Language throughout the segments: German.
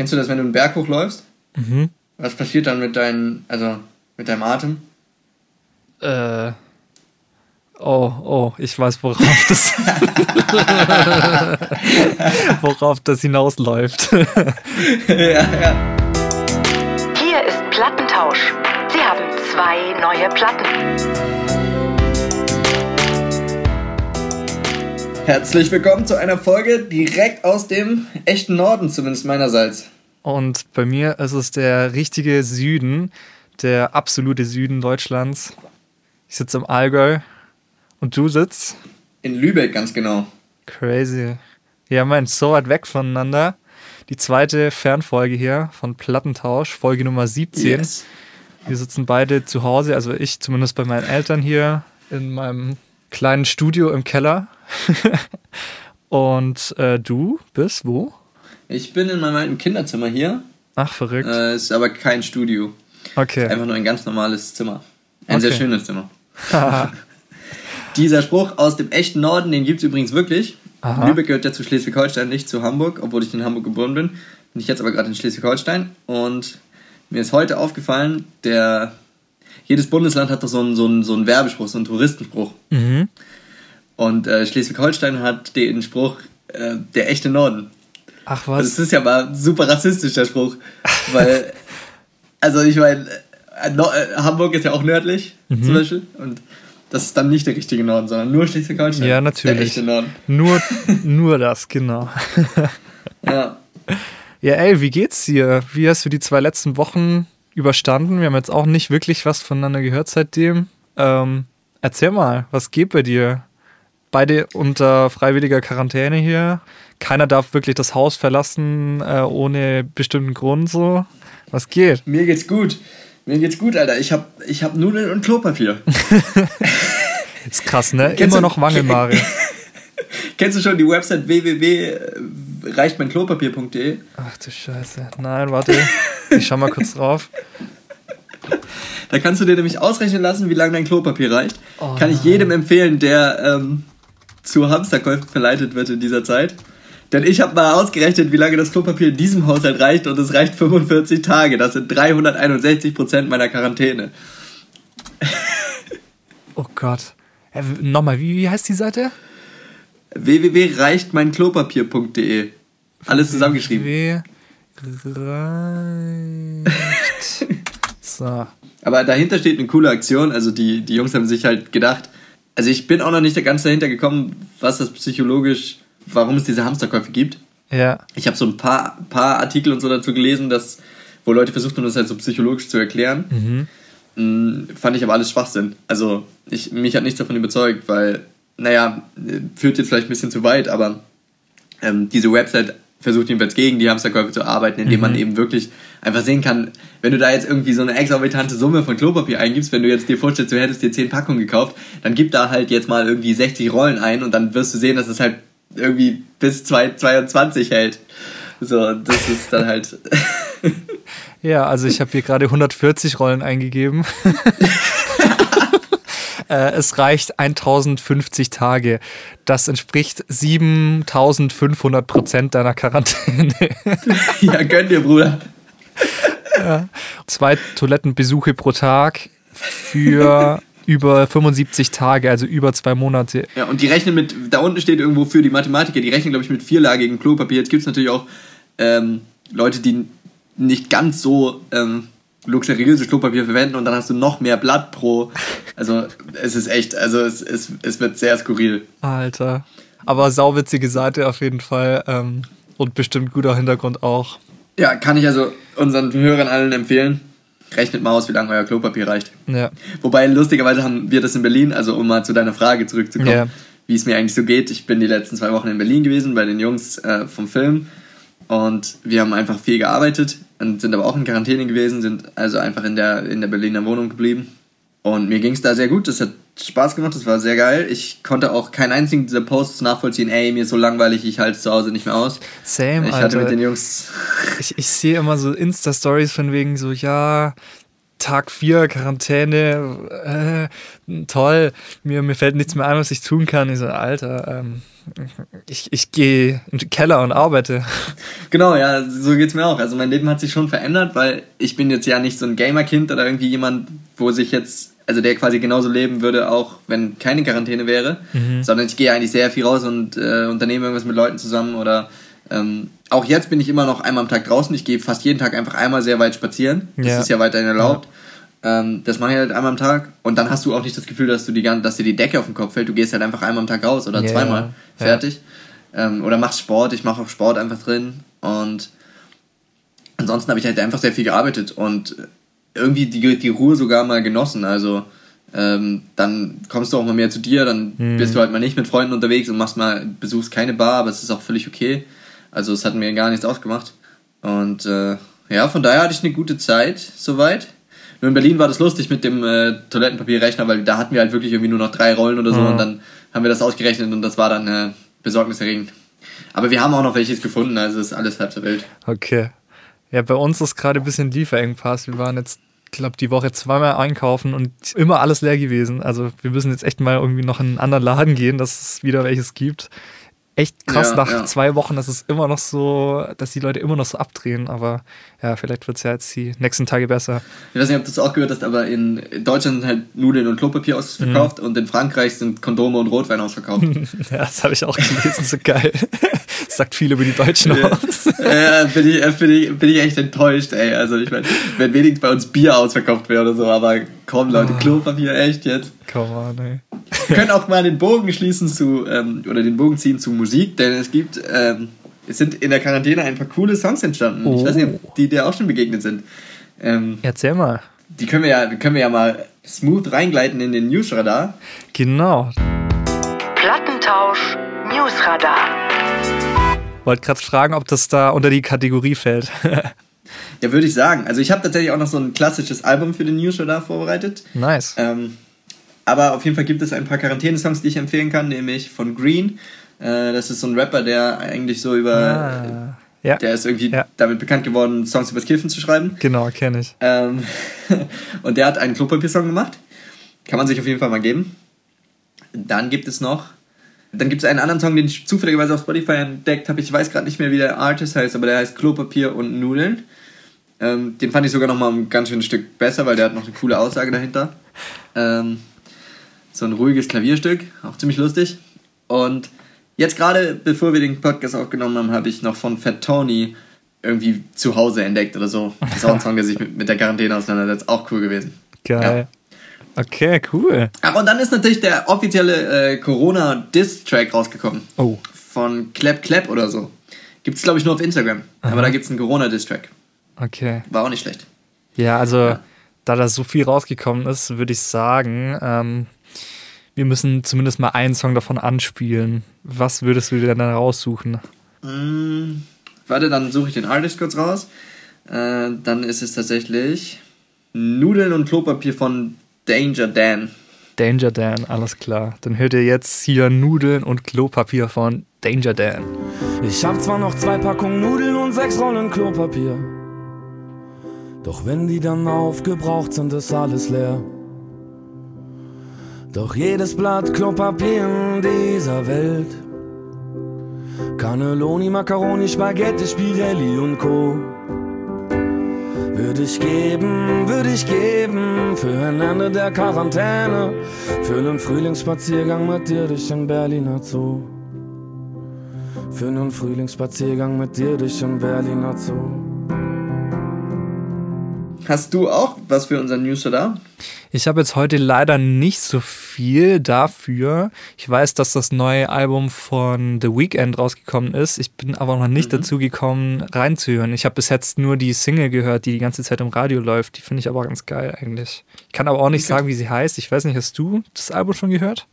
Kennst du das, wenn du einen Berg hochläufst? Mhm. Was passiert dann mit deinem, also mit deinem Atem? Äh. Oh, oh, ich weiß, worauf das, worauf das hinausläuft. ja, ja. Hier ist Plattentausch. Sie haben zwei neue Platten. Herzlich willkommen zu einer Folge direkt aus dem echten Norden, zumindest meinerseits. Und bei mir ist es der richtige Süden, der absolute Süden Deutschlands. Ich sitze im Allgäu und du sitzt? In Lübeck, ganz genau. Crazy. Ja, mein, so weit weg voneinander. Die zweite Fernfolge hier von Plattentausch, Folge Nummer 17. Yes. Wir sitzen beide zu Hause, also ich zumindest bei meinen Eltern hier in meinem kleinen Studio im Keller. Und äh, du bist wo? Ich bin in meinem alten Kinderzimmer hier. Ach, verrückt. Äh, ist aber kein Studio. Okay. Einfach nur ein ganz normales Zimmer. Ein okay. sehr schönes Zimmer. Dieser Spruch aus dem echten Norden, den gibt es übrigens wirklich. Aha. Lübeck gehört ja zu Schleswig-Holstein, nicht zu Hamburg, obwohl ich in Hamburg geboren bin. Bin ich jetzt aber gerade in Schleswig-Holstein. Und mir ist heute aufgefallen, der jedes Bundesland hat doch so einen, so einen, so einen Werbespruch, so einen Touristenspruch. Mhm. Und äh, Schleswig-Holstein hat den Spruch, äh, der echte Norden. Ach was? Das ist ja mal super rassistisch, der Spruch. Weil, also ich meine, äh, äh, Hamburg ist ja auch nördlich, mhm. zum Beispiel. Und das ist dann nicht der richtige Norden, sondern nur Schleswig-Holstein. Ja, natürlich. Der echte Norden. Nur, nur das, genau. ja. Ja, ey, wie geht's dir? Wie hast du die zwei letzten Wochen überstanden? Wir haben jetzt auch nicht wirklich was voneinander gehört seitdem. Ähm, erzähl mal, was geht bei dir? Beide unter freiwilliger Quarantäne hier. Keiner darf wirklich das Haus verlassen äh, ohne bestimmten Grund so. Was geht? Mir geht's gut. Mir geht's gut, Alter. Ich hab, ich hab Nudeln und Klopapier. ist krass, ne? Kennst Immer du, noch Mangelware. Kennst du schon die Website www.reichtmeinklopapier.de? Ach du Scheiße. Nein, warte. Ich schau mal kurz drauf. Da kannst du dir nämlich ausrechnen lassen, wie lange dein Klopapier reicht. Oh, Kann ich jedem empfehlen, der ähm, zu Hamsterkäufen verleitet wird in dieser Zeit. Denn ich habe mal ausgerechnet, wie lange das Klopapier in diesem Haushalt reicht und es reicht 45 Tage. Das sind 361 Prozent meiner Quarantäne. oh Gott. Äh, nochmal, wie, wie heißt die Seite? www.reichtmeinklopapier.de Alles zusammengeschrieben. Reicht. so. Aber dahinter steht eine coole Aktion. Also die, die Jungs haben sich halt gedacht, also ich bin auch noch nicht ganz dahinter gekommen, was das psychologisch warum es diese Hamsterkäufe gibt. Ja. Ich habe so ein paar, paar Artikel und so dazu gelesen, dass, wo Leute versucht haben, das halt so psychologisch zu erklären. Mhm. Mm, fand ich aber alles Schwachsinn. Also ich, mich hat nichts davon überzeugt, weil, naja, führt jetzt vielleicht ein bisschen zu weit, aber ähm, diese Website versucht jedenfalls gegen die Hamsterkäufe zu arbeiten, indem mhm. man eben wirklich einfach sehen kann, wenn du da jetzt irgendwie so eine exorbitante Summe von Klopapier eingibst, wenn du jetzt dir vorstellst, du hättest dir 10 Packungen gekauft, dann gib da halt jetzt mal irgendwie 60 Rollen ein und dann wirst du sehen, dass es halt irgendwie bis 2022 hält. So, das ist dann halt. ja, also ich habe hier gerade 140 Rollen eingegeben. Äh, es reicht 1050 Tage. Das entspricht 7500 Prozent deiner Quarantäne. ja, gönn dir, Bruder. Ja. Zwei Toilettenbesuche pro Tag für über 75 Tage, also über zwei Monate. Ja, und die rechnen mit, da unten steht irgendwo für die Mathematiker, die rechnen, glaube ich, mit vierlagigem Klopapier. Jetzt gibt es natürlich auch ähm, Leute, die nicht ganz so ähm, luxuriöses Klopapier verwenden und dann hast du noch mehr Blatt pro. Also es ist echt, also es, es, es wird sehr skurril. Alter. Aber sauwitzige Seite auf jeden Fall ähm, und bestimmt guter Hintergrund auch. Ja, kann ich also unseren Hörern allen empfehlen rechnet mal aus, wie lange euer Klopapier reicht. Ja. Wobei, lustigerweise haben wir das in Berlin, also um mal zu deiner Frage zurückzukommen, ja. wie es mir eigentlich so geht. Ich bin die letzten zwei Wochen in Berlin gewesen bei den Jungs äh, vom Film und wir haben einfach viel gearbeitet und sind aber auch in Quarantäne gewesen, sind also einfach in der, in der Berliner Wohnung geblieben. Und mir ging es da sehr gut, das hat Spaß gemacht, das war sehr geil. Ich konnte auch keinen einzigen dieser Posts nachvollziehen, ey, mir ist so langweilig, ich halte es zu Hause nicht mehr aus. Same, Ich Alter. hatte mit den Jungs... Ich, ich sehe immer so Insta-Stories von wegen so, ja, Tag 4 Quarantäne, äh, toll, mir, mir fällt nichts mehr ein, was ich tun kann. Ich so, Alter, ähm, ich, ich gehe in den Keller und arbeite. Genau, ja, so geht's mir auch. Also mein Leben hat sich schon verändert, weil ich bin jetzt ja nicht so ein Gamer-Kind oder irgendwie jemand, wo sich jetzt, also der quasi genauso leben würde, auch wenn keine Quarantäne wäre, mhm. sondern ich gehe eigentlich sehr viel raus und äh, unternehme irgendwas mit Leuten zusammen oder ähm, auch jetzt bin ich immer noch einmal am Tag draußen. Ich gehe fast jeden Tag einfach einmal sehr weit spazieren. Das ja. ist ja weiterhin erlaubt. Ja. Ähm, das mache ich halt einmal am Tag. Und dann hast du auch nicht das Gefühl, dass, du die, dass dir die Decke auf den Kopf fällt. Du gehst halt einfach einmal am Tag raus oder yeah. zweimal. Fertig. Ähm, oder machst Sport. Ich mache auch Sport einfach drin. Und ansonsten habe ich halt einfach sehr viel gearbeitet und irgendwie die, die Ruhe sogar mal genossen. Also ähm, dann kommst du auch mal mehr zu dir, dann mhm. bist du halt mal nicht mit Freunden unterwegs und machst mal, besuchst keine Bar, aber es ist auch völlig okay. Also es hat mir gar nichts ausgemacht. Und äh, ja, von daher hatte ich eine gute Zeit soweit. Nur in Berlin war das lustig mit dem äh, Toilettenpapierrechner, weil da hatten wir halt wirklich irgendwie nur noch drei Rollen oder so mhm. und dann haben wir das ausgerechnet und das war dann äh, besorgniserregend. Aber wir haben auch noch welches gefunden, also ist alles halb so wild. Okay. Ja, bei uns ist gerade ein bisschen Lieferengpass. Wir waren jetzt, glaube die Woche zweimal einkaufen und immer alles leer gewesen. Also wir müssen jetzt echt mal irgendwie noch in einen anderen Laden gehen, dass es wieder welches gibt echt krass ja, nach ja. zwei Wochen, dass es immer noch so, dass die Leute immer noch so abdrehen. Aber ja, vielleicht wird es ja jetzt die nächsten Tage besser. Ich weiß nicht, ob du es auch gehört hast, aber in Deutschland sind halt Nudeln und Klopapier ausverkauft mhm. und in Frankreich sind Kondome und Rotwein ausverkauft. ja, das habe ich auch gelesen, so geil. Das sagt viel über die Deutschen ja. aus. Ja, bin ich, bin, ich, bin ich echt enttäuscht, ey. Also ich meine, wenn wenigstens bei uns Bier ausverkauft wäre oder so, aber komm Leute, oh. Klopapier, echt jetzt. Come on, ey. Wir können auch mal den Bogen schließen zu, ähm, oder den Bogen ziehen zu Musik, denn es gibt, ähm, es sind in der Quarantäne ein paar coole Songs entstanden. Oh. Ich weiß nicht, ob oh. die dir auch schon begegnet sind. Ähm, Erzähl mal. Die können wir ja, können wir ja mal smooth reingleiten in den Newsradar. Genau. Plattentausch Newsradar. Wollte gerade fragen, ob das da unter die Kategorie fällt. ja, würde ich sagen. Also ich habe tatsächlich auch noch so ein klassisches Album für den Newsradar vorbereitet. Nice. Ähm, aber auf jeden Fall gibt es ein paar Quarantäne-Songs, die ich empfehlen kann, nämlich von Green. Äh, das ist so ein Rapper, der eigentlich so über. Ah, ja. Der ist irgendwie ja. damit bekannt geworden, Songs übers Kiffen zu schreiben. Genau, kenne ich. Ähm, und der hat einen Klopapier-Song gemacht. Kann man sich auf jeden Fall mal geben. Dann gibt es noch. Dann gibt es einen anderen Song, den ich zufälligerweise auf Spotify entdeckt habe. Ich weiß gerade nicht mehr, wie der Artist heißt, aber der heißt Klopapier und Nudeln. Ähm, den fand ich sogar noch mal ein ganz schönes Stück besser, weil der hat noch eine coole Aussage dahinter. Ähm, so ein ruhiges Klavierstück, auch ziemlich lustig. Und jetzt gerade, bevor wir den Podcast aufgenommen haben, habe ich noch von Fat Tony irgendwie zu Hause entdeckt oder so. Das ist auch ein Song, der sich mit, mit der Quarantäne auseinandersetzt. Auch cool gewesen. Geil. Ja. Okay, cool. Aber und dann ist natürlich der offizielle äh, Corona-Diss-Track rausgekommen. Oh. Von Clap Clap oder so. Gibt es, glaube ich, nur auf Instagram. Aha. Aber da gibt es einen Corona-Diss-Track. Okay. War auch nicht schlecht. Ja, also, ja. da da so viel rausgekommen ist, würde ich sagen, ähm, wir müssen zumindest mal einen Song davon anspielen. Was würdest du dir dann raussuchen? Mm, warte, dann suche ich den Artist kurz raus. Äh, dann ist es tatsächlich Nudeln und Klopapier von Danger Dan. Danger Dan, alles klar. Dann hört ihr jetzt hier Nudeln und Klopapier von Danger Dan. Ich hab zwar noch zwei Packungen Nudeln und sechs Rollen Klopapier. Doch wenn die dann aufgebraucht sind, ist alles leer. Doch jedes Blatt Klopapier in dieser Welt Cannelloni, Macaroni, Spaghetti, Spirelli und Co. Würde ich geben, würde ich geben für ein Ende der Quarantäne, für einen Frühlingsspaziergang mit dir durch den Berliner Zoo. Für einen Frühlingsspaziergang mit dir durch den Berliner Zoo. Hast du auch was für unseren Newsletter? Ich habe jetzt heute leider nicht so viel dafür. Ich weiß, dass das neue Album von The Weeknd rausgekommen ist. Ich bin aber noch nicht mhm. dazu gekommen, reinzuhören. Ich habe bis jetzt nur die Single gehört, die die ganze Zeit im Radio läuft. Die finde ich aber ganz geil eigentlich. Ich kann aber auch nicht okay. sagen, wie sie heißt. Ich weiß nicht, hast du das Album schon gehört?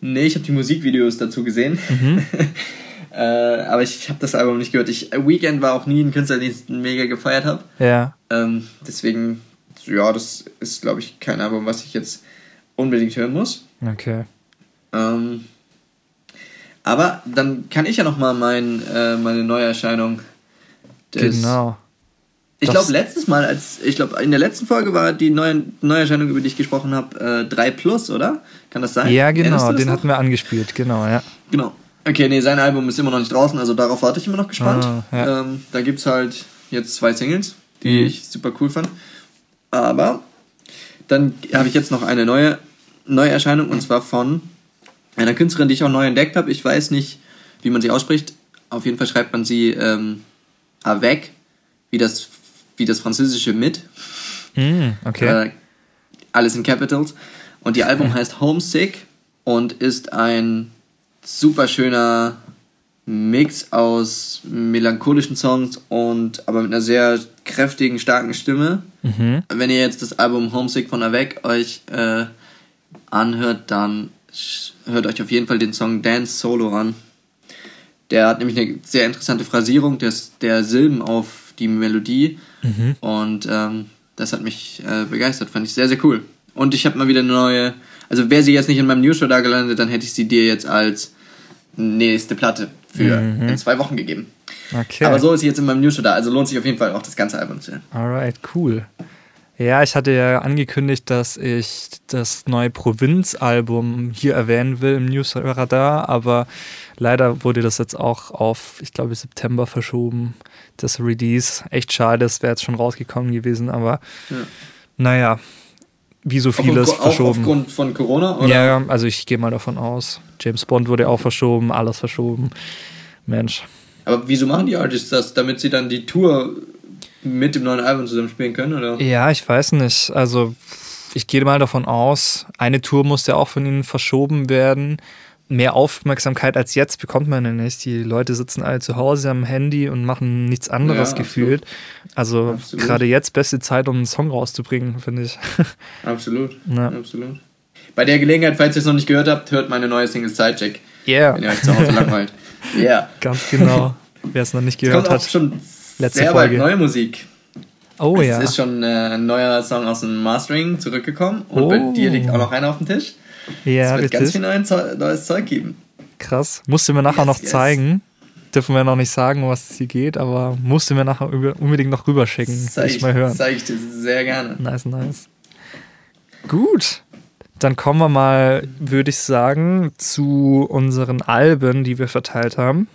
Nee, ich habe die Musikvideos dazu gesehen. Mhm. äh, aber ich habe das Album nicht gehört. Ich, Weekend war auch nie ein Künstler, den ich mega gefeiert habe. Ja. Ähm, deswegen ja, das ist, glaube ich, kein Album, was ich jetzt unbedingt hören muss. Okay. Ähm, aber dann kann ich ja noch mal mein, äh, meine Neuerscheinung des, genau. Ich glaube, letztes Mal, als ich glaube, in der letzten Folge war die neue Neuerscheinung, über die ich gesprochen habe, äh, 3 Plus, oder? Kann das sein? Ja, genau, den noch? hatten wir angespielt, genau, ja. Genau. Okay, nee, sein Album ist immer noch nicht draußen, also darauf warte ich immer noch gespannt. Ah, ja. ähm, da gibt es halt jetzt zwei Singles, die mhm. ich super cool fand. Aber dann habe ich jetzt noch eine neue Neuerscheinung und zwar von einer Künstlerin, die ich auch neu entdeckt habe. Ich weiß nicht, wie man sie ausspricht. Auf jeden Fall schreibt man sie ähm, avec, wie das, wie das französische mit. Mm, okay. Äh, alles in Capitals. Und ihr Album heißt Homesick und ist ein super schöner Mix aus melancholischen Songs und aber mit einer sehr kräftigen, starken Stimme. Mhm. Wenn ihr jetzt das Album Homesick von Avec euch äh, anhört, dann hört euch auf jeden Fall den Song Dance Solo an. Der hat nämlich eine sehr interessante Phrasierung des, der Silben auf die Melodie. Mhm. Und ähm, das hat mich äh, begeistert, fand ich sehr, sehr cool. Und ich habe mal wieder eine neue, also wäre sie jetzt nicht in meinem Newshow da gelandet, dann hätte ich sie dir jetzt als nächste Platte für mhm. in zwei Wochen gegeben. Okay. Aber so ist sie jetzt in meinem da, also lohnt sich auf jeden Fall auch das ganze Album zu hören. Alright, cool. Ja, ich hatte ja angekündigt, dass ich das neue Provinz-Album hier erwähnen will im Newsradar, aber leider wurde das jetzt auch auf, ich glaube, September verschoben, das Release. Echt schade, es wäre jetzt schon rausgekommen gewesen, aber ja. naja, wie so vieles verschoben. aufgrund von Corona? Oder? Ja, also ich gehe mal davon aus. James Bond wurde auch verschoben, alles verschoben. Mensch. Aber wieso machen die Artists das? Damit sie dann die Tour mit dem neuen Album zusammen spielen können, oder? Ja, ich weiß nicht. Also ich gehe mal davon aus, eine Tour muss ja auch von ihnen verschoben werden. Mehr Aufmerksamkeit als jetzt bekommt man ja nicht. Die Leute sitzen alle zu Hause am Handy und machen nichts anderes ja, gefühlt. Also gerade jetzt beste Zeit, um einen Song rauszubringen, finde ich. Absolut. Ja. Absolut. Bei der Gelegenheit, falls ihr es noch nicht gehört habt, hört meine neue Single Sidecheck. Yeah. Wenn ihr euch zu Hause langweilt. Ja. Ganz genau. Wer es noch nicht gehört es kommt hat. Auch schon Letzte sehr Folge. bald neue Musik. Oh es ja. Es ist schon äh, ein neuer Song aus dem Mastering zurückgekommen und oh. bei dir liegt auch noch einer auf dem Tisch. Ja, es wird richtig. ganz viel neues Zeug, geben. Krass. Musst du mir nachher yes, noch yes. zeigen. Dürfen wir noch nicht sagen, was es hier geht, aber musst du mir nachher unbedingt noch rüberschicken. Zeig ich mal hören. Zeige ich dir sehr gerne. Nice, nice. Gut. Dann kommen wir mal, würde ich sagen, zu unseren Alben, die wir verteilt haben.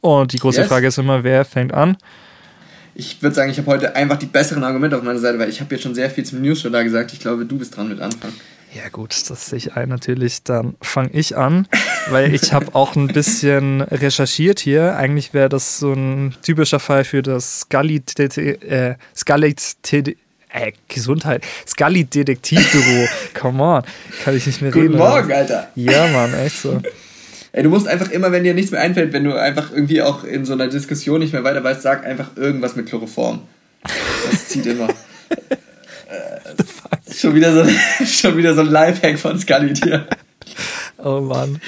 Und die große yes. Frage ist immer, wer fängt an? Ich würde sagen, ich habe heute einfach die besseren Argumente auf meiner Seite, weil ich habe jetzt schon sehr viel zum News Show da gesagt. Ich glaube, du bist dran mit Anfang. Ja gut, das sehe ich ein natürlich. Dann fange ich an, weil ich habe auch ein bisschen recherchiert hier. Eigentlich wäre das so ein typischer Fall für das Scully, äh, Scully äh, Gesundheit. Scully Detektivbüro. Come on. Kann ich nicht mehr Guten reden. Guten Morgen, Alter. Ja, Mann, echt so. Ey, du musst einfach immer, wenn dir nichts mehr einfällt, wenn du einfach irgendwie auch in so einer Diskussion nicht mehr weiter weißt, sag einfach irgendwas mit Chloroform. Das zieht immer. äh, schon, wieder so, schon wieder so ein Lifehack von Scully dir. Oh Mann.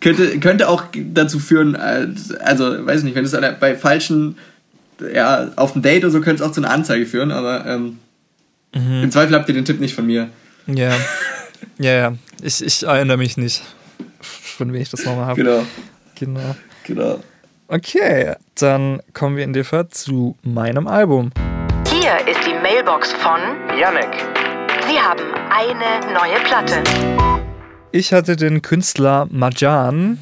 Könnte, könnte auch dazu führen, also weiß nicht, wenn es bei falschen, ja, auf dem Date oder so könnte es auch zu einer Anzeige führen, aber ähm, mhm. im Zweifel habt ihr den Tipp nicht von mir. Ja. Ja, ja. Ich, ich erinnere mich nicht von wem ich das nochmal habe. Genau. Genau. Genau. Okay, dann kommen wir in dem Fall zu meinem Album. Hier ist die Mailbox von Yannick. Sie haben eine neue Platte. Ich hatte den Künstler Majan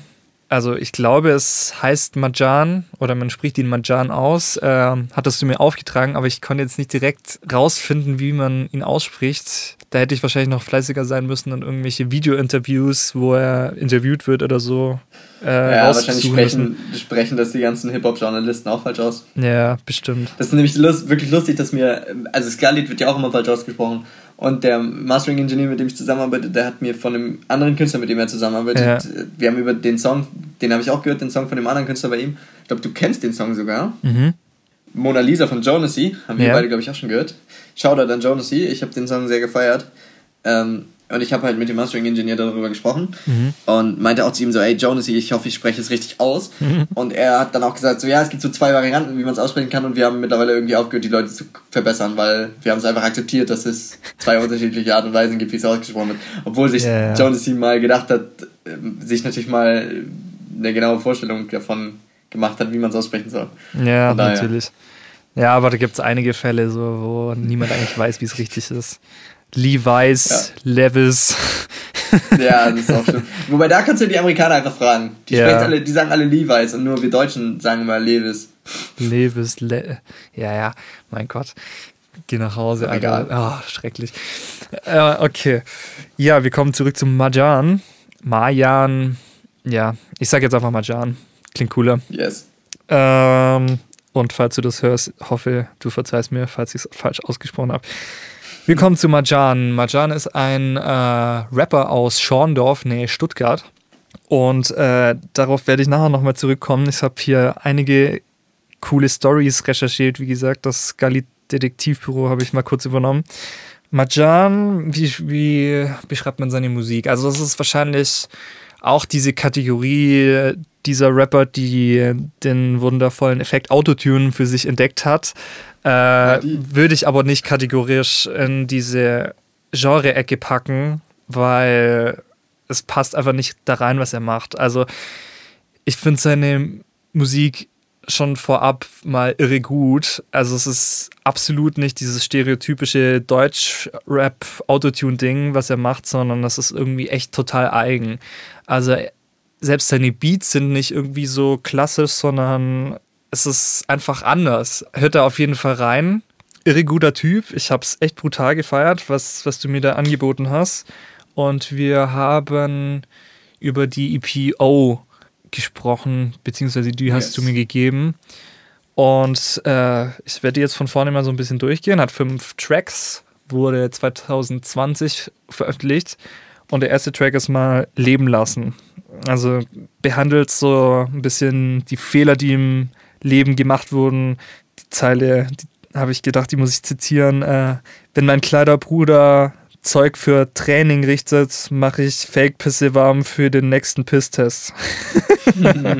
also ich glaube, es heißt Majan oder man spricht ihn Majan aus, äh, hattest du mir aufgetragen, aber ich konnte jetzt nicht direkt rausfinden, wie man ihn ausspricht. Da hätte ich wahrscheinlich noch fleißiger sein müssen und irgendwelche Video-Interviews, wo er interviewt wird oder so. Äh, ja, wahrscheinlich sprechen, sprechen das die ganzen Hip-Hop-Journalisten auch falsch aus. Ja, bestimmt. Das ist nämlich lust, wirklich lustig, dass mir, also Scarlett wird ja auch immer falsch ausgesprochen. Und der Mastering Engineer, mit dem ich zusammenarbeite, der hat mir von einem anderen Künstler, mit dem er zusammenarbeitet, ja. wir haben über den Song, den habe ich auch gehört, den Song von dem anderen Künstler bei ihm. Ich glaube, du kennst den Song sogar. Mhm. Mona Lisa von Jonasy, haben wir ja. beide, glaube ich, auch schon gehört. Shoutout an Jonasy, ich habe den Song sehr gefeiert. Ähm, und ich habe halt mit dem Mastering Engineer darüber gesprochen mhm. und meinte auch zu ihm so, ey Jonas, ich hoffe, ich spreche es richtig aus. Mhm. Und er hat dann auch gesagt, so ja, es gibt so zwei Varianten, wie man es aussprechen kann und wir haben mittlerweile irgendwie aufgehört, die Leute zu verbessern, weil wir haben es einfach akzeptiert, dass es zwei unterschiedliche Art und Weisen gibt, wie es ausgesprochen wird. Obwohl sich yeah. Jonas mal gedacht hat, ähm, sich natürlich mal eine genaue Vorstellung davon gemacht hat, wie man es aussprechen soll. Ja, natürlich. Ja, aber da gibt es einige Fälle, so, wo niemand eigentlich weiß, wie es richtig ist. Levi's, ja. Levis. Ja, das ist auch schön. Wobei da kannst du die Amerikaner einfach fragen. Die, ja. alle, die sagen alle Levi's und nur wir Deutschen sagen immer Levis. Levis, Le ja, ja, mein Gott. Geh nach Hause, Egal. Oh, schrecklich. Äh, okay. Ja, wir kommen zurück zum Majan. Majan. Ja, ich sag jetzt einfach Majan. Klingt cooler. Yes. Ähm, und falls du das hörst, hoffe, du verzeihst mir, falls ich es falsch ausgesprochen habe. Wir kommen zu Marjan. Marjan ist ein äh, Rapper aus Schorndorf, nee, Stuttgart. Und äh, darauf werde ich nachher nochmal zurückkommen. Ich habe hier einige coole Stories recherchiert. Wie gesagt, das Gali Detektivbüro habe ich mal kurz übernommen. Marjan, wie, wie beschreibt man seine Musik? Also, das ist wahrscheinlich auch diese Kategorie dieser Rapper, die den wundervollen Effekt Autotune für sich entdeckt hat. Äh, würde ich aber nicht kategorisch in diese Genre-Ecke packen, weil es passt einfach nicht da rein, was er macht. Also ich finde seine Musik schon vorab mal irre gut. Also es ist absolut nicht dieses stereotypische Deutsch-Rap-Autotune-Ding, was er macht, sondern das ist irgendwie echt total eigen. Also selbst seine Beats sind nicht irgendwie so klassisch, sondern es ist einfach anders. Hört da auf jeden Fall rein. Irre guter Typ. Ich habe es echt brutal gefeiert, was, was du mir da angeboten hast. Und wir haben über die EPO gesprochen, beziehungsweise die hast yes. du mir gegeben. Und äh, ich werde jetzt von vorne mal so ein bisschen durchgehen. Hat fünf Tracks, wurde 2020 veröffentlicht. Und der erste Track ist mal Leben lassen. Also behandelt so ein bisschen die Fehler, die im Leben gemacht wurden. Die Zeile, die habe ich gedacht, die muss ich zitieren. Äh, wenn mein kleiner Bruder Zeug für Training richtet, mache ich Fake-Pisse warm für den nächsten Pisstest.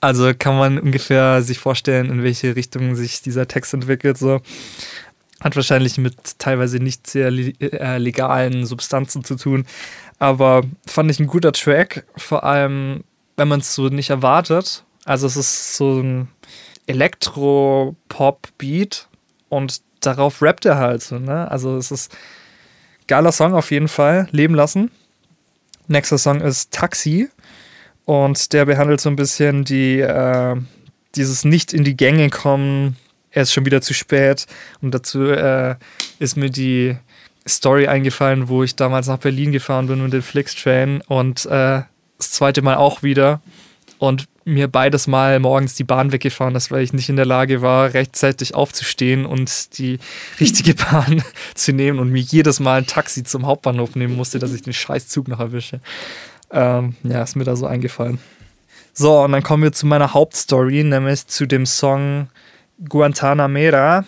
also kann man ungefähr sich vorstellen, in welche Richtung sich dieser Text entwickelt. So. Hat wahrscheinlich mit teilweise nicht sehr äh, legalen Substanzen zu tun. Aber fand ich ein guter Track, vor allem wenn man es so nicht erwartet also es ist so ein Elektro-Pop-Beat und darauf rappt er halt so, ne? Also es ist geiler Song auf jeden Fall, Leben lassen. Nächster Song ist Taxi und der behandelt so ein bisschen die, äh, dieses nicht in die Gänge kommen, er ist schon wieder zu spät und dazu äh, ist mir die Story eingefallen, wo ich damals nach Berlin gefahren bin mit dem Flixtrain und äh, das zweite Mal auch wieder und mir beides Mal morgens die Bahn weggefahren ist, weil ich nicht in der Lage war, rechtzeitig aufzustehen und die richtige Bahn zu nehmen und mir jedes Mal ein Taxi zum Hauptbahnhof nehmen musste, dass ich den Scheißzug noch erwische. Ähm, ja, ist mir da so eingefallen. So, und dann kommen wir zu meiner Hauptstory, nämlich zu dem Song Guantanamera.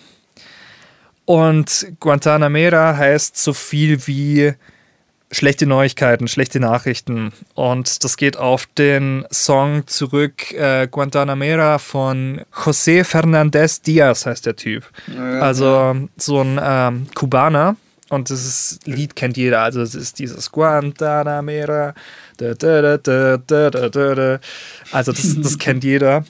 Und Guantanamera heißt so viel wie schlechte Neuigkeiten, schlechte Nachrichten. Und das geht auf den Song zurück, äh, Guantanamera von José Fernández Díaz heißt der Typ. Ja, also so ein ähm, Kubaner. Und dieses Lied kennt jeder. Also es ist dieses Guantanamera. Da, da, da, also das, das kennt jeder.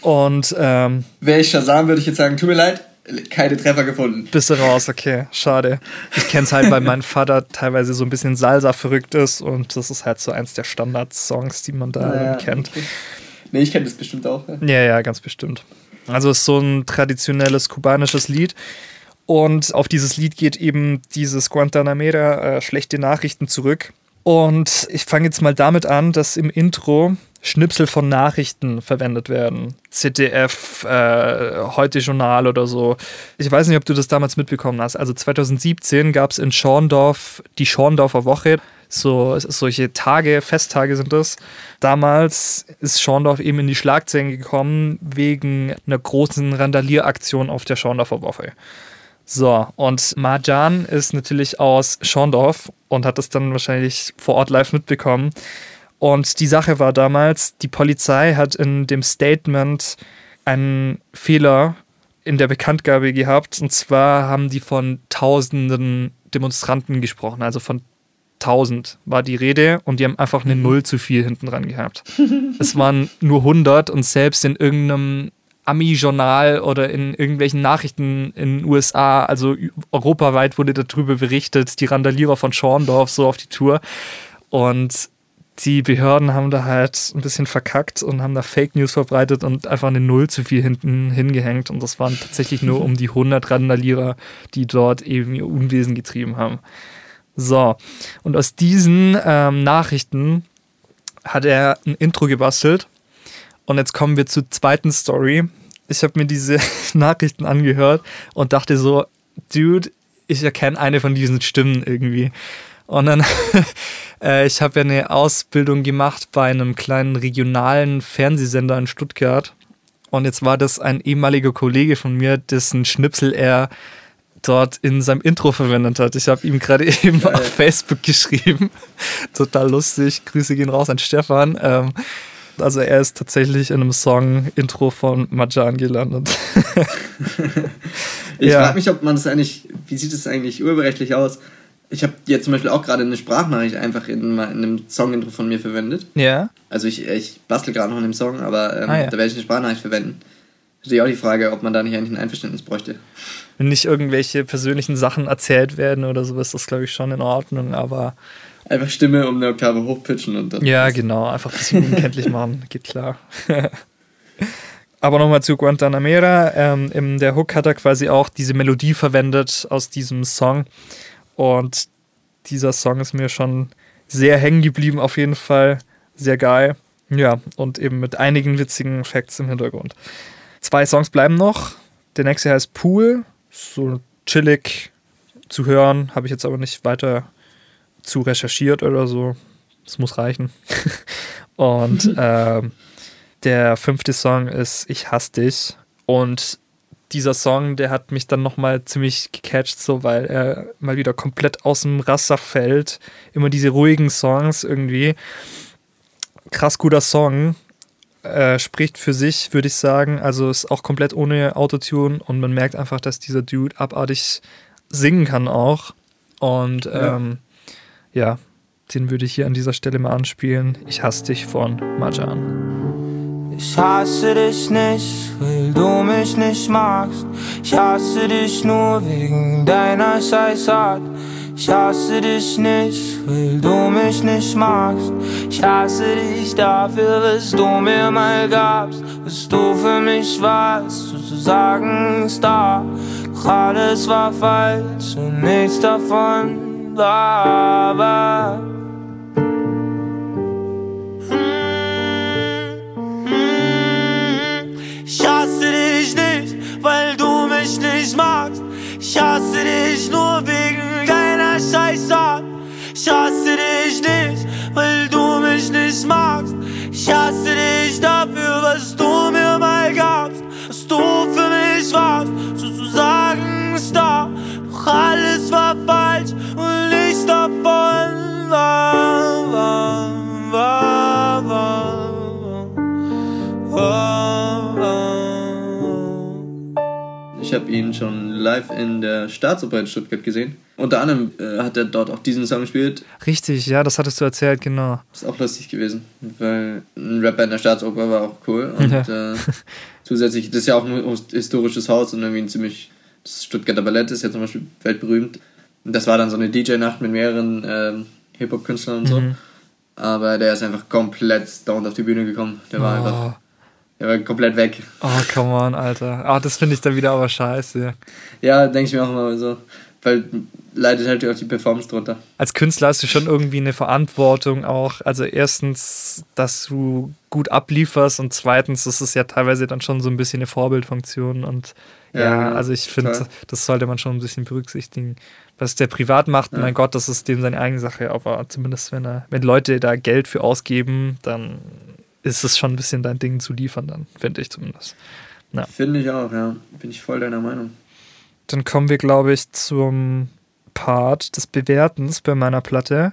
Und ähm, wäre ich Shazam, würde ich jetzt sagen, tut mir leid, keine Treffer gefunden. Bist du raus, okay, schade. Ich kenne es halt, weil mein Vater teilweise so ein bisschen Salsa verrückt ist und das ist halt so eins der Standard-Songs, die man da naja, kennt. Okay. Nee, ich kenne das bestimmt auch. Ja. ja, ja, ganz bestimmt. Also es ist so ein traditionelles kubanisches Lied. Und auf dieses Lied geht eben dieses Guantanamera äh, schlechte Nachrichten zurück. Und ich fange jetzt mal damit an, dass im Intro Schnipsel von Nachrichten verwendet werden. ZDF, äh, Heute Journal oder so. Ich weiß nicht, ob du das damals mitbekommen hast. Also 2017 gab es in Schorndorf die Schorndorfer Woche. So, solche Tage, Festtage sind das. Damals ist Schorndorf eben in die Schlagzeilen gekommen wegen einer großen Randalieraktion auf der Schorndorfer Woche. So, und Marjan ist natürlich aus Schorndorf und hat das dann wahrscheinlich vor Ort live mitbekommen. Und die Sache war damals, die Polizei hat in dem Statement einen Fehler in der Bekanntgabe gehabt. Und zwar haben die von tausenden Demonstranten gesprochen, also von tausend war die Rede und die haben einfach eine mhm. Null zu viel hinten dran gehabt. es waren nur 100 und selbst in irgendeinem Ami-Journal oder in irgendwelchen Nachrichten in den USA, also europaweit wurde darüber berichtet, die Randalierer von Schorndorf so auf die Tour. Und die Behörden haben da halt ein bisschen verkackt und haben da Fake News verbreitet und einfach eine Null zu viel hinten hingehängt. Und das waren tatsächlich nur um die 100 Randalierer, die dort eben ihr Unwesen getrieben haben. So, und aus diesen ähm, Nachrichten hat er ein Intro gebastelt. Und jetzt kommen wir zur zweiten Story. Ich habe mir diese Nachrichten angehört und dachte so, Dude, ich erkenne eine von diesen Stimmen irgendwie. Und dann, äh, ich habe ja eine Ausbildung gemacht bei einem kleinen regionalen Fernsehsender in Stuttgart. Und jetzt war das ein ehemaliger Kollege von mir, dessen Schnipsel er dort in seinem Intro verwendet hat. Ich habe ihm gerade eben Geil. auf Facebook geschrieben. Total lustig. Grüße gehen raus an Stefan. Ähm, also er ist tatsächlich in einem Song-Intro von Majan gelandet. ich ja. frage mich, ob man das eigentlich, wie sieht es eigentlich urheberrechtlich aus? Ich habe jetzt zum Beispiel auch gerade eine Sprachnachricht einfach in, in einem Song-Intro von mir verwendet. Ja. Also ich, ich bastel gerade noch an dem Song, aber ähm, ah, ja. da werde ich eine Sprachnachricht verwenden. Steht auch die Frage, ob man da nicht eigentlich ein Einverständnis bräuchte. Wenn nicht irgendwelche persönlichen Sachen erzählt werden oder so, ist das, glaube ich, schon in Ordnung, aber. Einfach Stimme um eine Oktave hochpitchen und dann. Ja, genau, einfach ein bisschen unkenntlich machen, geht klar. aber nochmal zu Guantanamera. Ähm, in der Hook hat er quasi auch diese Melodie verwendet aus diesem Song. Und dieser Song ist mir schon sehr hängen geblieben, auf jeden Fall. Sehr geil. Ja, und eben mit einigen witzigen Facts im Hintergrund. Zwei Songs bleiben noch. Der nächste heißt Pool. So chillig zu hören. Habe ich jetzt aber nicht weiter zu recherchiert oder so. Das muss reichen. und äh, der fünfte Song ist Ich hasse dich. Und dieser Song, der hat mich dann nochmal ziemlich gecatcht, so weil er mal wieder komplett aus dem Raster fällt. Immer diese ruhigen Songs irgendwie. Krass guter Song. Äh, spricht für sich, würde ich sagen. Also ist auch komplett ohne Autotune und man merkt einfach, dass dieser Dude abartig singen kann auch. Und ähm, ja. ja, den würde ich hier an dieser Stelle mal anspielen. Ich hasse dich von Marjan. Ich hasse dich nicht, weil du mich nicht magst. Ich hasse dich nur wegen deiner Scheißart. Ich hasse dich nicht, weil du mich nicht magst. Ich hasse dich dafür, was du mir mal gabst. Was du für mich warst, sozusagen Star. Doch alles war falsch und nichts davon war wahr. Ich hasse dich nur wegen deiner Scheißart. Ich hasse dich nicht, weil du mich nicht magst. Ich hasse dich dafür, was du mir mal gabst. Was du für mich warst, sozusagen Star. Doch alles war falsch und nichts davon war, war, war, war, war. Habe ihn schon live in der Staatsoper in Stuttgart gesehen. Unter anderem äh, hat er dort auch diesen Song gespielt. Richtig, ja, das hattest du erzählt, genau. Ist auch lustig gewesen, weil ein Rapper in der Staatsoper war auch cool. Und ja. äh, zusätzlich, das ist ja auch ein historisches Haus und irgendwie ein ziemlich. Das Stuttgarter Ballett ist ja zum Beispiel weltberühmt. Und das war dann so eine DJ-Nacht mit mehreren ähm, Hip-Hop-Künstlern und so. Mhm. Aber der ist einfach komplett stoned auf die Bühne gekommen. Der war oh. einfach der war komplett weg. Oh, come on, Alter. Ah, das finde ich dann wieder aber scheiße. Ja, denke ich mir auch immer so. Weil leidet halt auch die Performance drunter. Als Künstler hast du schon irgendwie eine Verantwortung auch. Also erstens, dass du gut ablieferst und zweitens ist es ja teilweise dann schon so ein bisschen eine Vorbildfunktion und ja, ja also ich finde, das sollte man schon ein bisschen berücksichtigen. Was der privat macht, ja. mein Gott, das ist dem seine eigene Sache, aber zumindest wenn er, wenn Leute da Geld für ausgeben, dann ist es schon ein bisschen dein Ding zu liefern, dann, finde ich zumindest. Ja. Finde ich auch, ja. Bin ich voll deiner Meinung. Dann kommen wir, glaube ich, zum Part des Bewertens bei meiner Platte.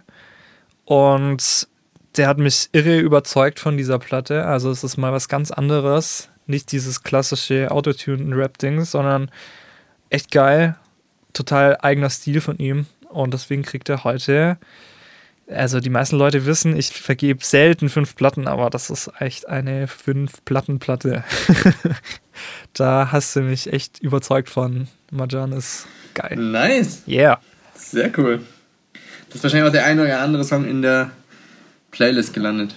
Und der hat mich irre überzeugt von dieser Platte. Also es ist mal was ganz anderes. Nicht dieses klassische Autotune-Rap-Ding, sondern echt geil. Total eigener Stil von ihm. Und deswegen kriegt er heute also die meisten Leute wissen, ich vergebe selten fünf Platten, aber das ist echt eine Fünf-Platten-Platte. da hast du mich echt überzeugt von. Marjan ist geil. Nice. Yeah. Sehr cool. Das ist wahrscheinlich auch der eine oder andere Song in der Playlist gelandet.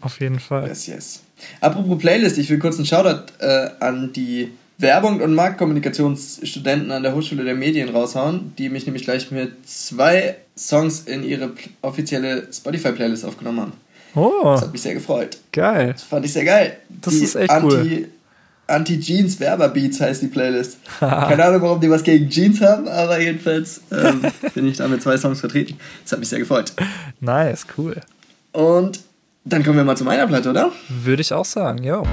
Auf jeden Fall. Yes, yes. Apropos Playlist, ich will kurz einen Shoutout äh, an die Werbung- und Marktkommunikationsstudenten an der Hochschule der Medien raushauen, die mich nämlich gleich mit zwei Songs in ihre offizielle Spotify-Playlist aufgenommen haben. Oh, Das hat mich sehr gefreut. geil. Das fand ich sehr geil. Das die ist echt Anti, cool. Anti-Jeans Werberbeats heißt die Playlist. Keine Ahnung, warum die was gegen Jeans haben, aber jedenfalls ähm, bin ich da mit zwei Songs vertreten. Das hat mich sehr gefreut. Nice, cool. Und dann kommen wir mal zu meiner Platte, oder? Würde ich auch sagen, jo.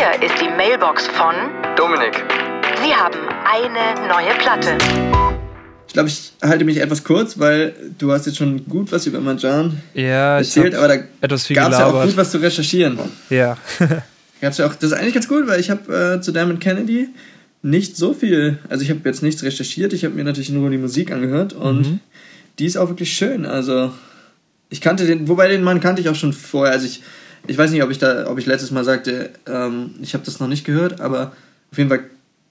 Hier ist die Mailbox von Dominik. Sie haben eine neue Platte. Ich glaube, ich halte mich etwas kurz, weil du hast jetzt schon gut was über Marjan Ja, ich erzählt, aber da etwas viel gab es ja auch gut was zu recherchieren. Ja. Gab's ja auch, das ist eigentlich ganz cool, weil ich habe äh, zu Diamond Kennedy nicht so viel, also ich habe jetzt nichts recherchiert, ich habe mir natürlich nur die Musik angehört und Mhm. die ist auch wirklich schön. Also ich kannte den, wobei den Mann kannte ich auch schon vorher. Also ich, ich weiß nicht, ob ich da, ob ich letztes Mal sagte, ähm, ich habe das noch nicht gehört, aber auf jeden Fall,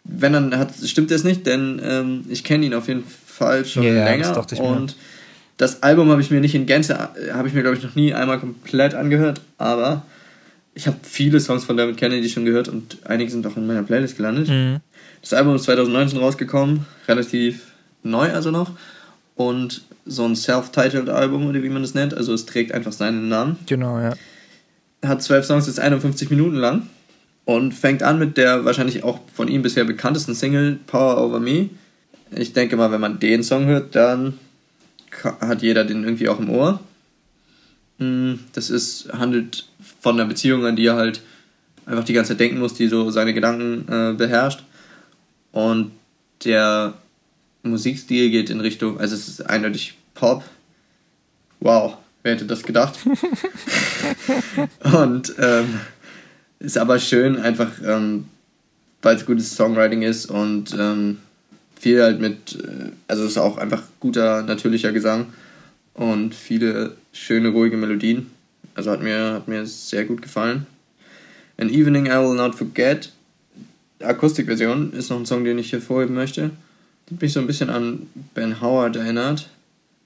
wenn dann hat, stimmt das nicht, denn ähm, ich kenne ihn auf jeden Fall schon das länger dachte ich und das Album habe ich mir nicht in Gänze, habe ich mir glaube ich noch nie einmal komplett angehört, aber ich habe viele Songs von David Kennedy schon gehört und einige sind auch in meiner Playlist gelandet. Mhm. Das Album ist 2019 rausgekommen, relativ neu also noch. Und so ein self-titled Album oder wie man das nennt, also es trägt einfach seinen Namen. Genau, ja. Hat zwölf Songs, ist 51 Minuten lang und fängt an mit der wahrscheinlich auch von ihm bisher bekanntesten Single Power Over Me. Ich denke mal, wenn man den Song hört, dann hat jeder den irgendwie auch im Ohr. Mm, Das ist, handelt von einer Beziehung, an die er halt einfach die ganze Zeit denken muss, die so seine Gedanken äh, beherrscht. Und der Musikstil geht in Richtung, also es ist eindeutig Pop. Wow, wer hätte das gedacht? Und ähm, ist aber schön, einfach ähm, weil es gutes Songwriting ist und ähm, viel halt mit, äh, also es ist auch einfach guter, natürlicher Gesang und viele schöne, ruhige Melodien. Also hat mir, hat mir sehr gut gefallen. An Evening I Will Not Forget, Akustikversion, ist noch ein Song, den ich hervorheben möchte. Hat mich so ein bisschen an Ben Howard erinnert.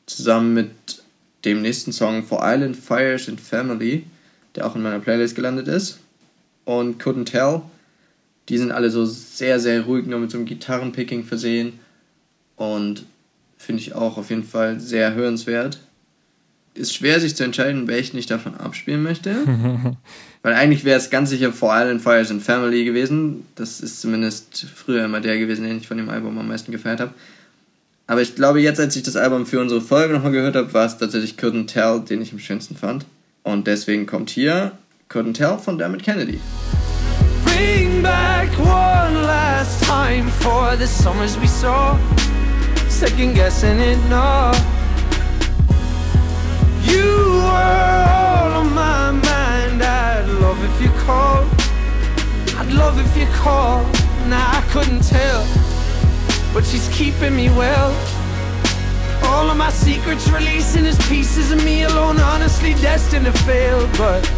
Zusammen mit dem nächsten Song For Island Fires and Family, der auch in meiner Playlist gelandet ist. Und Couldn't Tell. Die sind alle so sehr, sehr ruhig, nur mit so einem Gitarrenpicking versehen. Und finde ich auch auf jeden Fall sehr hörenswert. Ist schwer, sich zu entscheiden, welchen ich davon abspielen möchte. Weil eigentlich wäre es ganz sicher For Island Fires and Family gewesen. Das ist zumindest früher immer der gewesen, den ich von dem Album am meisten gefeiert habe. Aber ich glaube, jetzt, als ich das Album für unsere Folge nochmal gehört habe, war es tatsächlich Couldn't Tell, den ich am schönsten fand. Und deswegen kommt hier Couldn't Tell von Dermot Kennedy. Bring back one last time for the summers we saw. Second guessing it not. You were all on my mind. I'd love if you called. I'd love if you called. Nah, I couldn't tell, but she's keeping me well. All of my secrets releasing as pieces of me alone, honestly destined to fail. But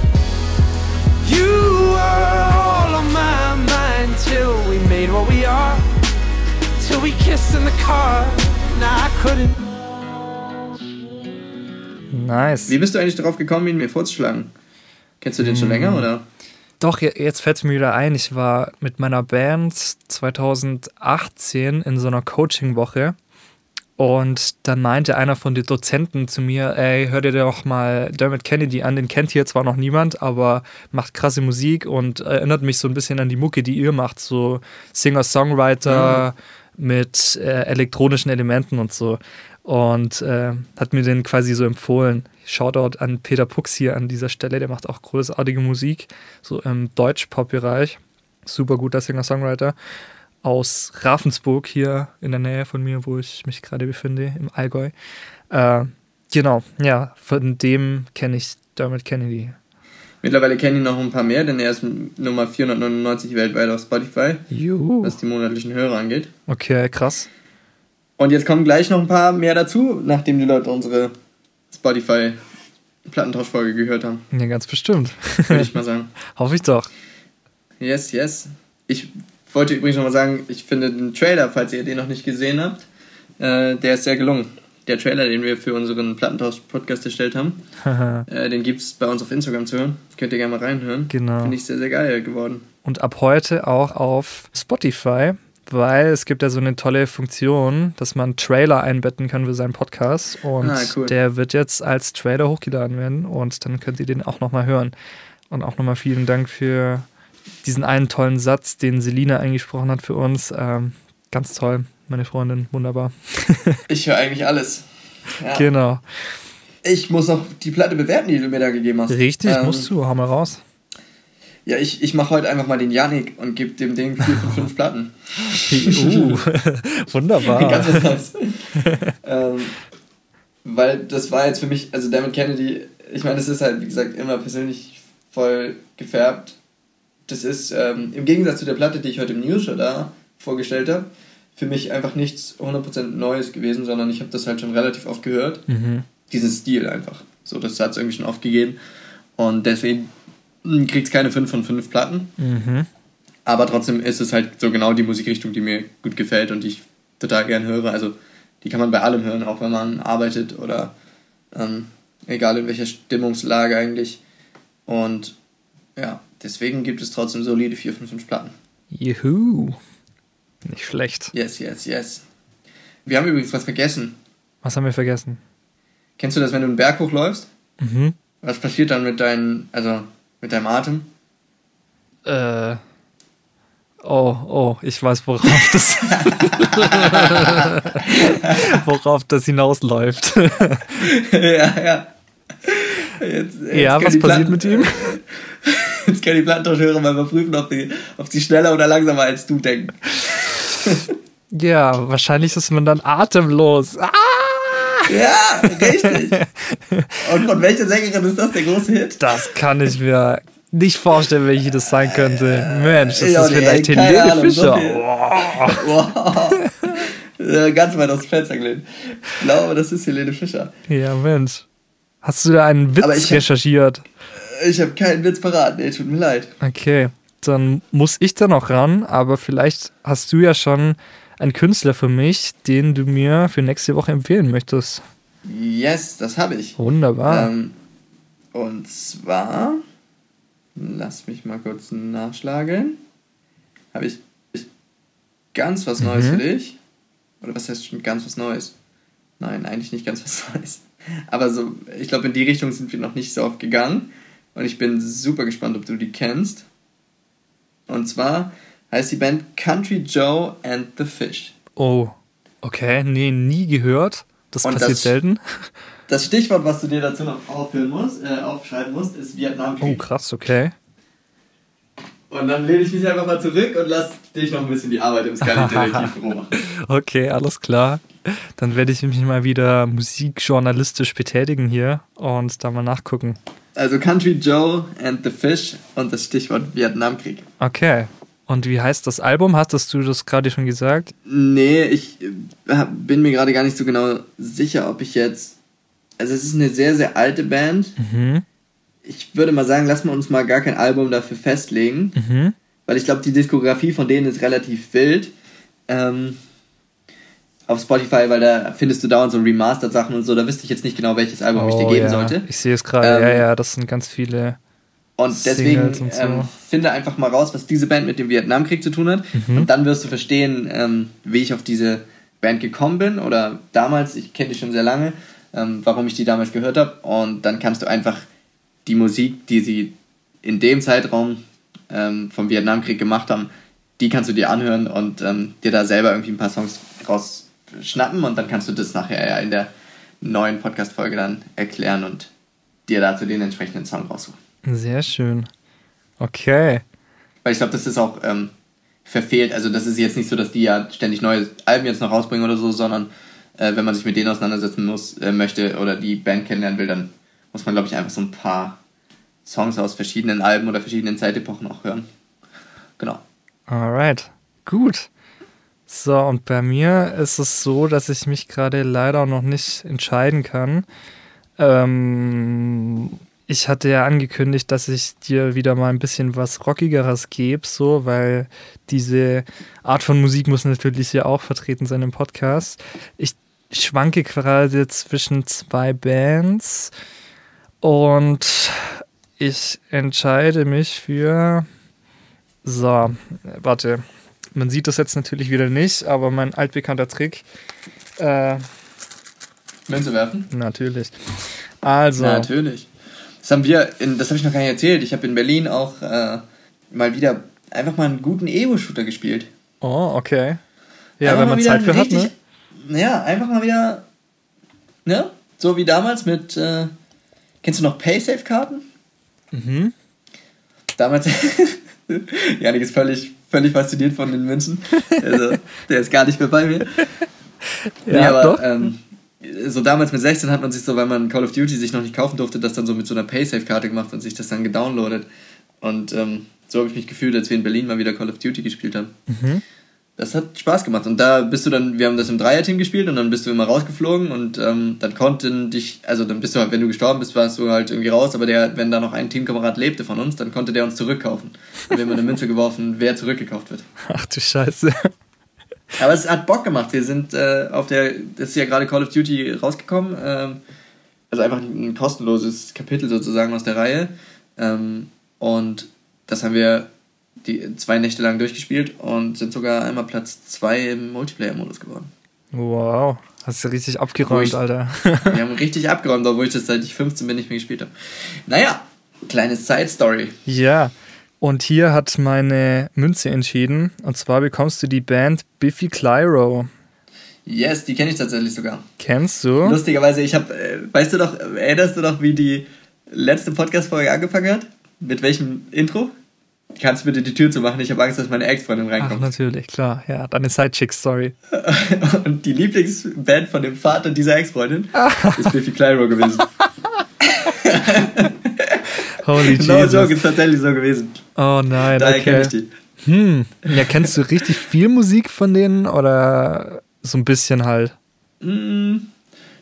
you were all on my mind till we made what we are. Till we kissed in the car. Nah, I couldn't. Nice. Wie bist du eigentlich darauf gekommen, ihn mir vorzuschlagen? Kennst du den schon länger oder? Doch, je- jetzt fällt es mir wieder ein. Ich war mit meiner Band 2018 in so einer Coaching-Woche und dann meinte einer von den Dozenten zu mir, ey, hör dir doch mal Dermot Kennedy an, den kennt hier zwar noch niemand, aber macht krasse Musik und erinnert mich so ein bisschen an die Mucke, die ihr macht, so Singer-Songwriter mit äh, elektronischen Elementen und so. Und äh, hat mir den quasi so empfohlen. Shoutout an Peter Pux hier an dieser Stelle, der macht auch großartige Musik, so im Deutsch-Pop-Bereich. Super guter Singer-Songwriter aus Ravensburg hier in der Nähe von mir, wo ich mich gerade befinde, im Allgäu. Äh, genau, ja, von dem kenne ich Dermot Kennedy. Mittlerweile kennen ihn noch ein paar mehr, denn er ist Nummer 499 weltweit auf Spotify, Juhu. was die monatlichen Hörer angeht. Okay, krass. Und jetzt kommen gleich noch ein paar mehr dazu, nachdem die Leute unsere Spotify Plattentauschfolge gehört haben, Ja, ganz bestimmt. würde ich mal sagen. Hoffe ich doch. Yes, yes. Ich wollte übrigens noch mal sagen, ich finde den Trailer, falls ihr den noch nicht gesehen habt, äh, der ist sehr gelungen. Der Trailer, den wir für unseren Plattentausch-Podcast erstellt haben, äh, den gibt es bei uns auf Instagram zu hören. Könnt ihr gerne mal reinhören. Genau. Finde ich sehr, sehr geil geworden. Und ab heute auch auf Spotify, weil es gibt ja so eine tolle Funktion, dass man Trailer einbetten kann für seinen Podcast. Und Ah, cool. der wird jetzt als Trailer hochgeladen werden und dann könnt ihr den auch nochmal hören. Und auch nochmal vielen Dank für diesen einen tollen Satz, den Selina eingesprochen hat für uns. Ähm, ganz toll, meine Freundin, wunderbar. Ich höre eigentlich alles. Ja. Genau. Ich muss noch die Platte bewerten, die du mir da gegeben hast. Richtig, Ähm, musst du, hau mal raus. Ja, ich, ich mache heute einfach mal den Yannick und gebe dem Ding 4 von 5 Platten. Uh, wunderbar. Ganz was Neues. ähm, weil das war jetzt für mich, also Damon Kennedy, ich meine, das ist halt, wie gesagt, immer persönlich voll gefärbt. Das ist ähm, im Gegensatz zu der Platte, die ich heute im News Show da vorgestellt habe, für mich einfach nichts 100% Neues gewesen, sondern ich habe das halt schon relativ oft gehört. Mhm. Diesen Stil einfach. So, das hat es irgendwie schon oft gegeben. Und deswegen kriegt es keine 5 von 5 Platten. Mhm. Aber trotzdem ist es halt so genau die Musikrichtung, die mir gut gefällt und die ich total gern höre. Also die kann man bei allem hören, auch wenn man arbeitet oder ähm, egal in welcher Stimmungslage eigentlich. Und ja, deswegen gibt es trotzdem solide 4 von 5 Platten. Juhu. Nicht schlecht. Yes, yes, yes. Wir haben übrigens was vergessen. Was haben wir vergessen? Kennst du das, wenn du einen Berg hochläufst? Mhm. Was passiert dann mit deinen, also mit deinem Atem? Äh. Oh, oh, ich weiß, worauf das. worauf das hinausläuft. ja, ja. Jetzt, jetzt ja, was passiert mit ihm? Jetzt können die Plattentauschhörer mal überprüfen, ob sie, ob sie schneller oder langsamer als du denken. Ja, wahrscheinlich ist man dann atemlos. Ah! Ja, richtig. Und von welcher Sängerin ist das der große Hit? Das kann ich mir nicht vorstellen, welche das sein könnte. Mensch, das Ja, ist nee, vielleicht Helene Ahnung, so Fischer. viel. Wow. Wow. Ganz weit aus dem Fenster gelehnt. Ich glaube, das ist Helene Fischer. Ja, Mensch. Hast du da einen Witz ich hab- recherchiert? Ich habe keinen Witz parat. Nee, tut mir leid. Okay, dann muss ich da noch ran, aber vielleicht hast du ja schon einen Künstler für mich, den du mir für nächste Woche empfehlen möchtest. Yes, das habe ich. Wunderbar. Ähm, und zwar, lass mich mal kurz nachschlagen. Habe ich, ich ganz was Neues Mhm. für dich? Oder was heißt schon ganz was Neues? Nein, eigentlich nicht ganz was Neues. Aber so, ich glaube, in die Richtung sind wir noch nicht so oft gegangen. Und ich bin super gespannt, ob du die kennst. Und zwar heißt die Band Country Joe and the Fish. Oh, okay, nee, nie gehört. Das Und passiert das- selten. Das Stichwort, was du dir dazu noch aufhören musst, äh, aufschreiben musst, ist Vietnam. Oh, krass, okay. Und dann lehne ich mich einfach mal zurück und lass dich noch ein bisschen die Arbeit im Skyline-Detektiv machen. Okay, alles klar. Dann werde ich mich mal wieder musikjournalistisch betätigen hier und da mal nachgucken. Also Country Joe and the Fish und das Stichwort Vietnamkrieg. Okay. Und wie heißt das Album? Hattest du das gerade schon gesagt? Nee, ich äh, bin mir gerade gar nicht so genau sicher, ob ich jetzt. Also, es ist eine sehr, sehr alte Band. Mhm. Ich würde mal sagen, lassen wir uns mal gar kein Album dafür festlegen. Mhm. Weil ich glaube, die Diskografie von denen ist relativ wild. Ähm, auf Spotify, weil da findest du dauernd so Remastered-Sachen und so. Da wüsste ich jetzt nicht genau, welches Album ich dir geben Oh, ja. sollte. Ich sehe es gerade. Ähm, ja, ja, das sind ganz viele. Und deswegen und so. ähm, finde einfach mal raus, was diese Band mit dem Vietnamkrieg zu tun hat. Mhm. Und dann wirst du verstehen, ähm, wie ich auf diese Band gekommen bin. Oder damals, ich kenne die schon sehr lange, ähm, warum ich die damals gehört habe. Und dann kannst du einfach die Musik, die sie in dem Zeitraum ähm, vom Vietnamkrieg gemacht haben, die kannst du dir anhören und ähm, dir da selber irgendwie ein paar Songs rausschnappen. Und dann kannst du das nachher ja in der neuen Podcast-Folge dann erklären und dir dazu den entsprechenden Song raussuchen. Sehr schön. Okay. Weil ich glaube, das ist auch ähm, verfehlt. Also das ist jetzt nicht so, dass die ja ständig neue Alben jetzt noch rausbringen oder so, sondern äh, wenn man sich mit denen auseinandersetzen muss, äh, möchte oder die Band kennenlernen will, dann muss man, glaube ich, einfach so ein paar Songs aus verschiedenen Alben oder verschiedenen Zeitepochen auch hören. Genau. Alright. Gut. So, und bei mir ist es so, dass ich mich gerade leider noch nicht entscheiden kann. Ähm, ich hatte ja angekündigt, dass ich dir wieder mal ein bisschen was Rockigeres gebe, so, weil diese Art von Musik muss natürlich hier auch vertreten sein im Podcast. Ich schwanke gerade zwischen zwei Bands und ich entscheide mich für. So, warte. Man sieht das jetzt natürlich wieder nicht, aber mein altbekannter Trick. Äh, Münze werfen? natürlich. Also. Natürlich. Das haben wir, in, das habe ich noch gar nicht erzählt. Ich habe in Berlin auch äh, mal wieder einfach mal einen guten Ego-Shooter gespielt. Oh, okay. Ja, Einfach wenn mal man wieder Zeit für hat, richtig- ne? Ja, einfach mal wieder, ne? So wie damals mit, äh, kennst du noch Paysafe-Karten? Mhm. Damals, Janik ist völlig, völlig fasziniert von den Münzen. Also, der ist gar nicht mehr bei mir. Nee, Ja, aber, doch. Ähm, so damals mit 16 hat man sich so, weil man Call of Duty sich noch nicht kaufen durfte, das dann so mit so einer Paysafe-Karte gemacht und sich das dann gedownloadet. Und ähm, so habe ich mich gefühlt, als wir in Berlin mal wieder Call of Duty gespielt haben. Mhm. Das hat Spaß gemacht. Und da bist du dann, wir haben das im Dreierteam gespielt und dann bist du immer rausgeflogen und ähm, dann konnten dich, also dann bist du halt, wenn du gestorben bist, warst du halt irgendwie raus, aber der, wenn da noch ein Teamkamerad lebte von uns, dann konnte der uns zurückkaufen. Und wir haben eine Münze geworfen, wer zurückgekauft wird. Ach du Scheiße. Aber es hat Bock gemacht. Wir sind äh, auf der, das ist ja gerade Call of Duty rausgekommen. Ähm, also einfach ein kostenloses Kapitel sozusagen aus der Reihe. Ähm, und das haben wir die zwei Nächte lang durchgespielt und sind sogar einmal Platz zwei im Multiplayer-Modus geworden. Wow. Hast du richtig abgeräumt, Ruhig. Alter. Wir haben richtig abgeräumt, obwohl ich das seit ich 15 bin nicht mehr gespielt habe. Naja, kleine Side-Story. ja. Und hier hat meine Münze entschieden. Und zwar bekommst du die Band Biffy Clyro. Yes, die kenne ich tatsächlich sogar. Kennst du? Lustigerweise, ich habe, äh, weißt du doch, erinnerst du noch, wie die letzte Podcast-Folge angefangen hat? Mit welchem Intro? Kannst du bitte die Tür zu machen? Ich habe Angst, dass meine Ex-Freundin Ach, reinkommt. natürlich, klar. Ja, deine Sidechick-Story. Und die Lieblingsband von dem Vater dieser Ex-Freundin ist Biffy Clyro gewesen. Holy joke, Jesus. ist tatsächlich so gewesen. Oh nein, Daher kenne ich okay. die. Hm. Ja, kennst du richtig viel Musik von denen oder so ein bisschen halt? Mm,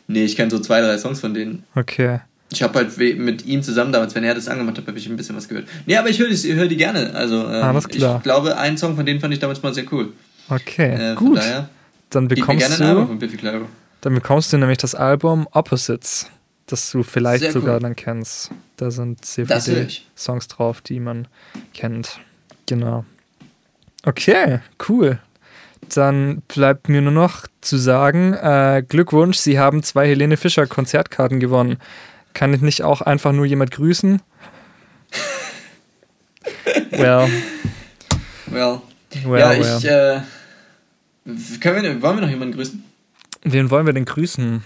nee, ich kenne so zwei, drei Songs von denen. Okay. Ich habe halt mit ihm zusammen damals, wenn er das angemacht hat, habe ich ein bisschen was gehört. Nee, aber ich höre die, hör die gerne. Also, ähm, Alles klar. ich glaube, einen Song von denen fand ich damals mal sehr cool. Okay, Äh, von gut. daher, Dann bekommst gerne ein Album du, von Biffy Clyro. dann bekommst du nämlich das Album Opposites, das du vielleicht Sehr sogar cool. dann kennst. Da sind sehr viele. Songs drauf, die man kennt. Genau. Okay, cool. Dann bleibt mir nur noch zu sagen, äh, Glückwunsch, Sie haben zwei Helene Fischer Konzertkarten gewonnen. Kann ich nicht auch einfach nur jemand grüßen? well, Well. well, ja, well. ich, äh, können wir, wollen wir noch jemanden grüßen? Wen wollen wir denn grüßen?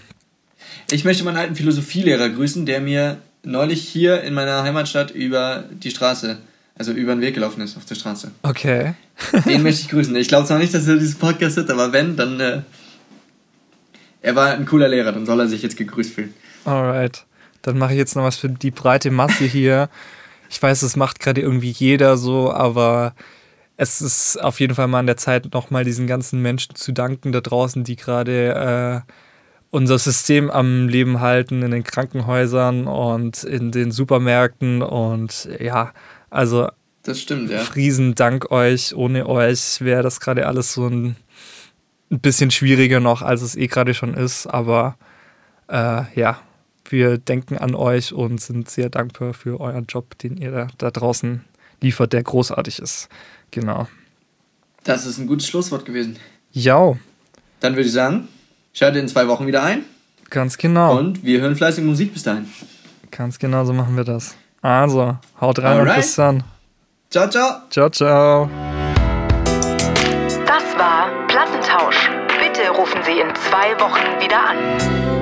Ich möchte meinen alten Philosophielehrer grüßen, der mir neulich hier in meiner Heimatstadt über die Straße, also über den Weg gelaufen ist auf der Straße. Okay. Den möchte ich grüßen. Ich glaube zwar nicht, dass er diesen Podcast hört, aber wenn, dann, äh, er war ein cooler Lehrer, dann soll er sich jetzt gegrüßt fühlen. Alright. Dann mache ich jetzt noch was für die breite Masse hier. Ich weiß, es macht gerade irgendwie jeder so, aber es ist auf jeden Fall mal an der Zeit, nochmal diesen ganzen Menschen zu danken da draußen, die gerade äh, unser System am Leben halten in den Krankenhäusern und in den Supermärkten. Und ja, also Das stimmt, ja. Friesen, dank euch. Ohne euch wäre das gerade alles so ein, ein bisschen schwieriger noch, als es eh gerade schon ist. Aber äh, ja, wir denken an euch und sind sehr dankbar für euren Job, den ihr da, da draußen liefert, der großartig ist. Genau. Das ist ein gutes Schlusswort gewesen. Ja, Dann würde ich sagen, schaltet in zwei Wochen wieder ein ganz genau. und wir hören fleißig Musik bis dahin. Ganz genau so machen wir das. Also, haut rein und Alright. bis dann. Ciao, ciao! Ciao, ciao. Das war Plattentausch. Bitte rufen Sie in zwei Wochen wieder an.